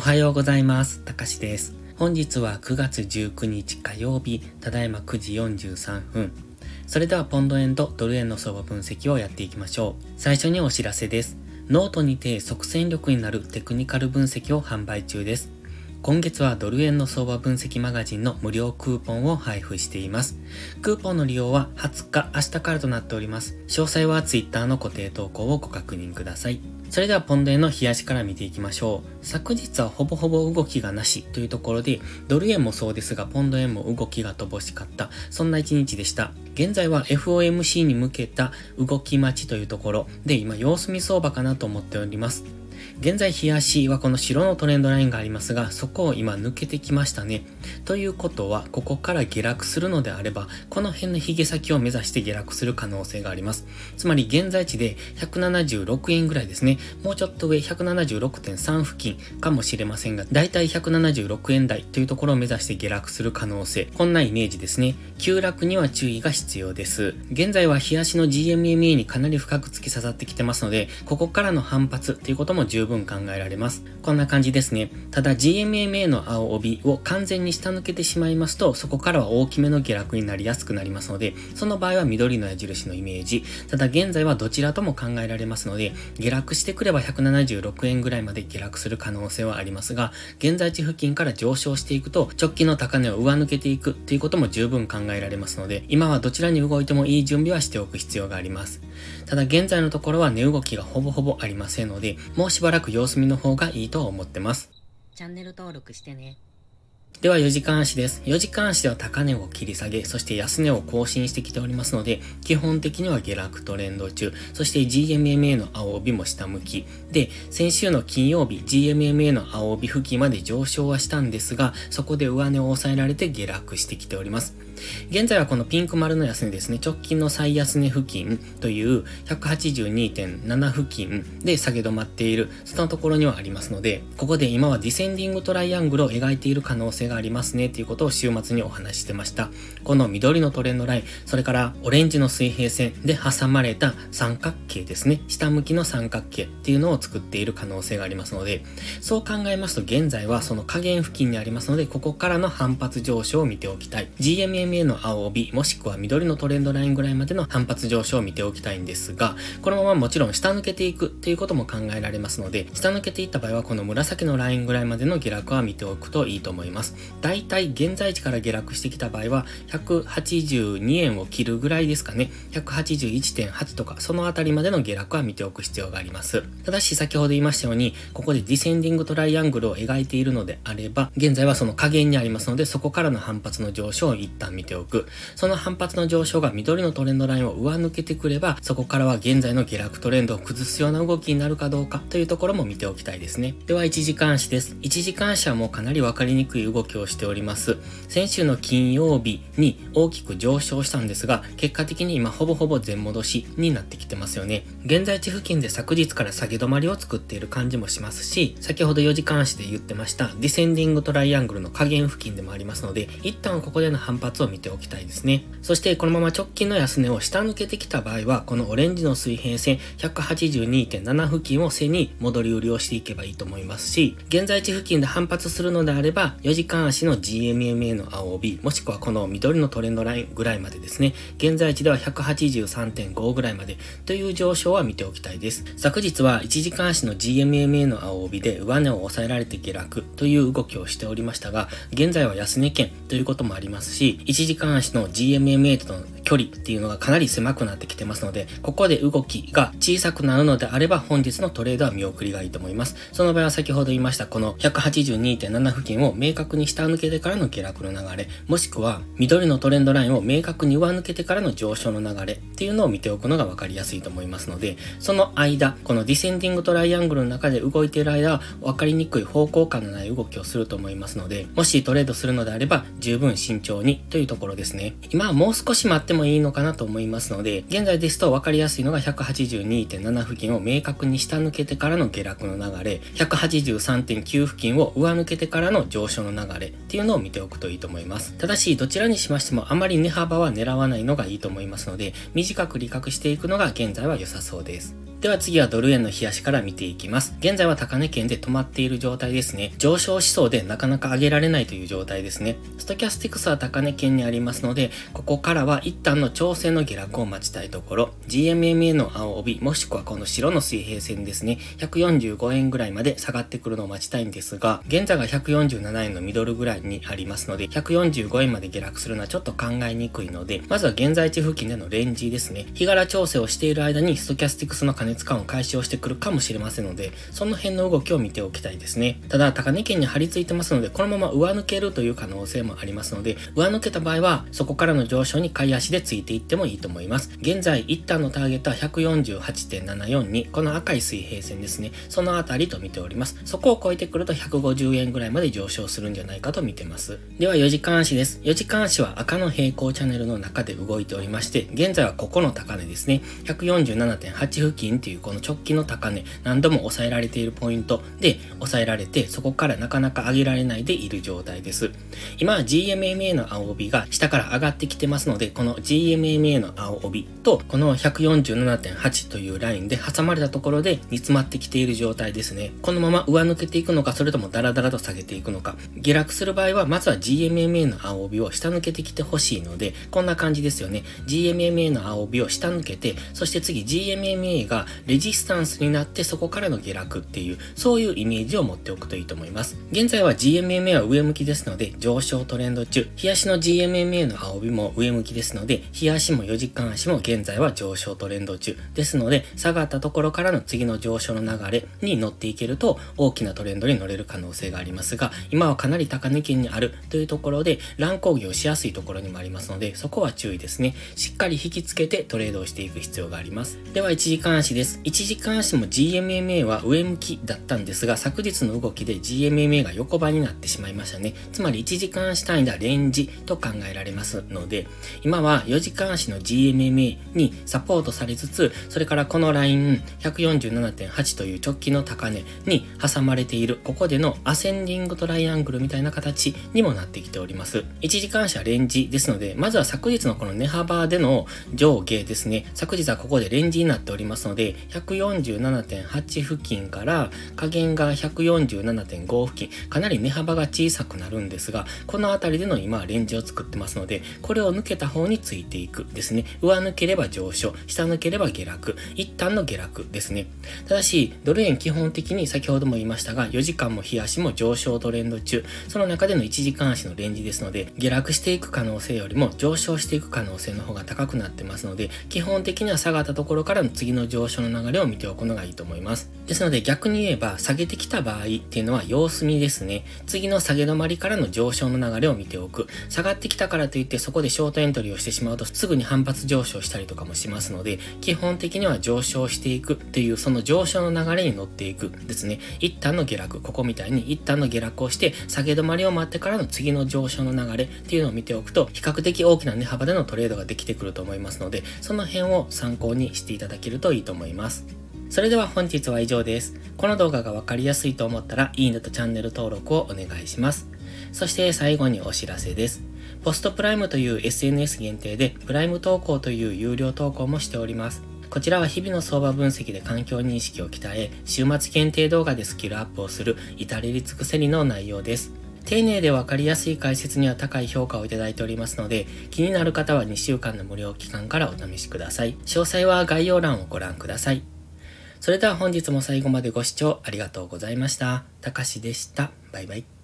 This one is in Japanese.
おはようございます。たかしです。本日は9月19日火曜日、ただいま9時43分。それではポンド円とドル円の相場分析をやっていきましょう。最初にお知らせです。ノートにて即戦力になるテクニカル分析を販売中です。今月はドル円の相場分析マガジンの無料クーポンを配布しています。クーポンの利用は20日、明日からとなっております。詳細は Twitter の固定投稿をご確認ください。それではポンド円の日足から見ていきましょう。昨日はほぼほぼ動きがなしというところで、ドル円もそうですが、ポンド円も動きが乏しかった、そんな一日でした。現在は FOMC に向けた動き待ちというところで、今様子見相場かなと思っております。現在、冷やしはこの白のトレンドラインがありますが、そこを今抜けてきましたね。ということは、ここから下落するのであれば、この辺の髭先を目指して下落する可能性があります。つまり、現在地で176円ぐらいですね。もうちょっと上、176.3付近かもしれませんが、だいたい176円台というところを目指して下落する可能性。こんなイメージですね。急落には注意が必要です。現在は冷やしの GMMA にかなり深く突き刺さってきてますので、ここからの反発ということも十分考えられます。こんな感じですね。ただ GMMA の青帯を完全に下抜けてしまいますと、そこからは大きめの下落になりやすくなりますので、その場合は緑の矢印のイメージ。ただ現在はどちらとも考えられますので、下落してくれば176円ぐらいまで下落する可能性はありますが、現在地付近から上昇していくと、直近の高値を上抜けていくということも十分考えられますので、今はどちらに動いてもいい準備はしておく必要があります。ただ現在のところは値動きがほぼほぼありませんので、もうしばらく様子見の方がいいと思ってます。チャンネル登録してね。では4時間足です。4時間足では高値を切り下げ、そして安値を更新してきておりますので、基本的には下落トレンド中、そして GMMA の青帯も下向き。で、先週の金曜日、GMMA の青帯付近まで上昇はしたんですが、そこで上値を抑えられて下落してきております。現在はこのピンク丸の安値ですね、直近の最安値付近という182.7付近で下げ止まっている、そのところにはありますので、ここで今はディセンディングトライアングルを描いている可能性がありますねということを週末にお話ししてました。この緑のトレンドライン、それからオレンジの水平線で挟まれた三角形ですね、下向きの三角形っていうのを作っている可能性がありますので、そう考えますと現在はその下限付近にありますので、ここからの反発上昇を見ておきたい。GMM SMA の青帯、もしくは緑のトレンドラインぐらいまでの反発上昇を見ておきたいんですが、このままもちろん下抜けていくっていうことも考えられますので、下抜けていった場合はこの紫のラインぐらいまでの下落は見ておくといいと思います。だいたい現在地から下落してきた場合は、182円を切るぐらいですかね。181.8とか、そのあたりまでの下落は見ておく必要があります。ただし先ほど言いましたように、ここでディセンディングトライアングルを描いているのであれば、現在はその下限にありますので、そこからの反発の上昇を一旦見ておく。その反発の上昇が緑のトレンドラインを上抜けてくれば、そこからは現在の下落トレンドを崩すような動きになるかどうかというところも見ておきたいですね。では、1時間足です。1時間足はもうかなりわかりにくい動きをしております。先週の金曜日に大きく上昇したんですが、結果的に今ほぼほぼ全戻しになってきてますよね。現在地付近で昨日から下げ止まりを作っている感じもしますし、先ほど4時間足で言ってましたディセンディングトライアングルの下限付近でもありますので、一旦ここでの反発を見ておきたいですね。そしてこのまま直近の安値を下抜けてきた場合は、このオレンジの水平線182.7付近を背に戻り売りをしていけばいいと思いますし、現在地付近で反発するのであれば、4時間足の GMMA の青帯、もしくはこの緑のトレンドラインぐらいまでですね、現在地では183.5ぐらいまでという上昇は見ておきたいです。昨日は1時間足の GMMA の青帯で上値を抑えられて下落という動きをしておりましたが、現在は安値圏ということもありますし、1時間足の GMMA との距離っていうのがかなり狭くなってきてますので、ここで動きが小さくなるのであれば本日のトレードは見送りがいいと思います。その場合は先ほど言いましたこの182.7付近を明確に下抜けてからの下落の流れ、もしくは緑のトレンドラインを明確に上抜けてからの上昇の流れっていうのを見ておくのが分かりやすいと思いますので、その間、このディセンディングトライアングルの中で動いている間は分かりにくい方向感のない動きをすると思いますので、もしトレードするのであれば十分慎重にというところですね。今はもう少し待ってももいいのかなと思いますので、現在ですと分かりやすいのが182.7付近を明確に下抜けてからの下落の流れ、183.9付近を上抜けてからの上昇の流れっていうのを見ておくといいと思います。ただし、どちらにしましてもあまり値幅は狙わないのがいいと思いますので、短く利確していくのが現在は良さそうです。では次はドル円の冷やしから見ていきます。現在は高値圏で止まっている状態ですね。上昇しそうでなかなか上げられないという状態ですね。ストキャスティクスは高値圏にありますので、ここからは一旦の調整の下落を待ちたいところ、GMMA の青帯、もしくはこの白の水平線ですね、145円ぐらいまで下がってくるのを待ちたいんですが、現在が147円のミドルぐらいにありますので、145円まで下落するのはちょっと考えにくいので、まずは現在地付近でのレンジですね。日柄調整をしている間にストキャスティクスの加熱感を解消してくるかもしれませんので、その辺の動きを見ておきたいですね。ただ、高値圏に張り付いてますので、このまま上抜けるという可能性もありますので、上抜けた場合は、そこからの上昇に買い足でついていってもいいと思います。現在、一旦のターゲットは148.74に、この赤い水平線ですね。そのあたりと見ております。そこを超えてくると150円ぐらいまで上昇するんじゃないかと見てます。では、4時間足です。4時間足は赤の平行チャンネルの中で動いておりまして、現在はここの高値ですね。147.8付近っていうこの直近の高値、何度も抑えられているポイントで抑えられて、そこからなかなか上げられないでいる状態です。今は GMMA の青帯が下から上がってきてますので、この GMMA の青帯とこの147.8というラインで挟まれたところで煮詰まってきている状態ですね。このまま上抜けていくのか、それともダラダラと下げていくのか。下落する場合は、まずは GMMA の青帯を下抜けてきてほしいので、こんな感じですよね。GMMA の青帯を下抜けて、そして次 GMMA がレジスタンスになってそこからの下落っていう、そういうイメージを持っておくといいと思います。現在は GMMA は上向きですので、上昇トレンド中。日足の GMMA の青帯も上向きですので、で日足も4時間足も現在は上昇トレンド中。ですので、下がったところからの次の上昇の流れに乗っていけると、大きなトレンドに乗れる可能性がありますが、今はかなり高値圏にあるというところで、乱高下をしやすいところにもありますので、そこは注意ですね。しっかり引きつけてトレードをしていく必要があります。では、1時間足です。1時間足も GMMA は上向きだったんですが、昨日の動きで GMMA が横ばいになってしまいましたね。つまり1時間足単位ではレンジと考えられますので、今は4時間足の GMMA にサポートされつつ、それからこのライン147.8という直近の高値に挟まれている、ここでのアセンディングトライアングルみたいな形にもなってきております。1時間足はレンジですので、まずは昨日のこの値幅での上下ですね。昨日はここでレンジになっておりますので、147.8付近から加減が147.5付近、かなり値幅が小さくなるんですが、この辺りでの今レンジを作ってますので、これを抜けた方についていくですね。上抜ければ上昇、下抜ければ下落、一旦の下落ですね。ただし、ドル円基本的に先ほども言いましたが、4時間も日足も上昇トレンド中、その中での1時間足のレンジですので、下落していく可能性よりも上昇していく可能性の方が高くなってますので、基本的には下がったところからの次の上昇の流れを見ておくのがいいと思います。ですので逆に言えば、下げてきた場合っていうのは様子見ですね。次の下げ止まりからの上昇の流れを見ておく。下がってきたからといってそこでショートエントリーをしてしまうしまうとすぐに反発上昇したりとかもしますので、基本的には上昇していくっていうその上昇の流れに乗っていくですね。一旦の下落、ここみたいに一旦の下落をして下げ止まりを待ってからの次の上昇の流れっていうのを見ておくと、比較的大きな値幅でのトレードができてくると思いますので、その辺を参考にしていただけるといいと思います。それでは本日は以上です。この動画がわかりやすいと思ったら、いいねとチャンネル登録をお願いします。そして最後にお知らせです。ポストプライムという SNS 限定で、プライム投稿という有料投稿もしております。こちらは日々の相場分析で環境認識を鍛え、週末限定動画でスキルアップをする至れり尽くせりの内容です。丁寧でわかりやすい解説には高い評価をいただいておりますので、気になる方は2週間の無料期間からお試しください。詳細は概要欄をご覧ください。それでは本日も最後までご視聴ありがとうございました。たかしでした。バイバイ。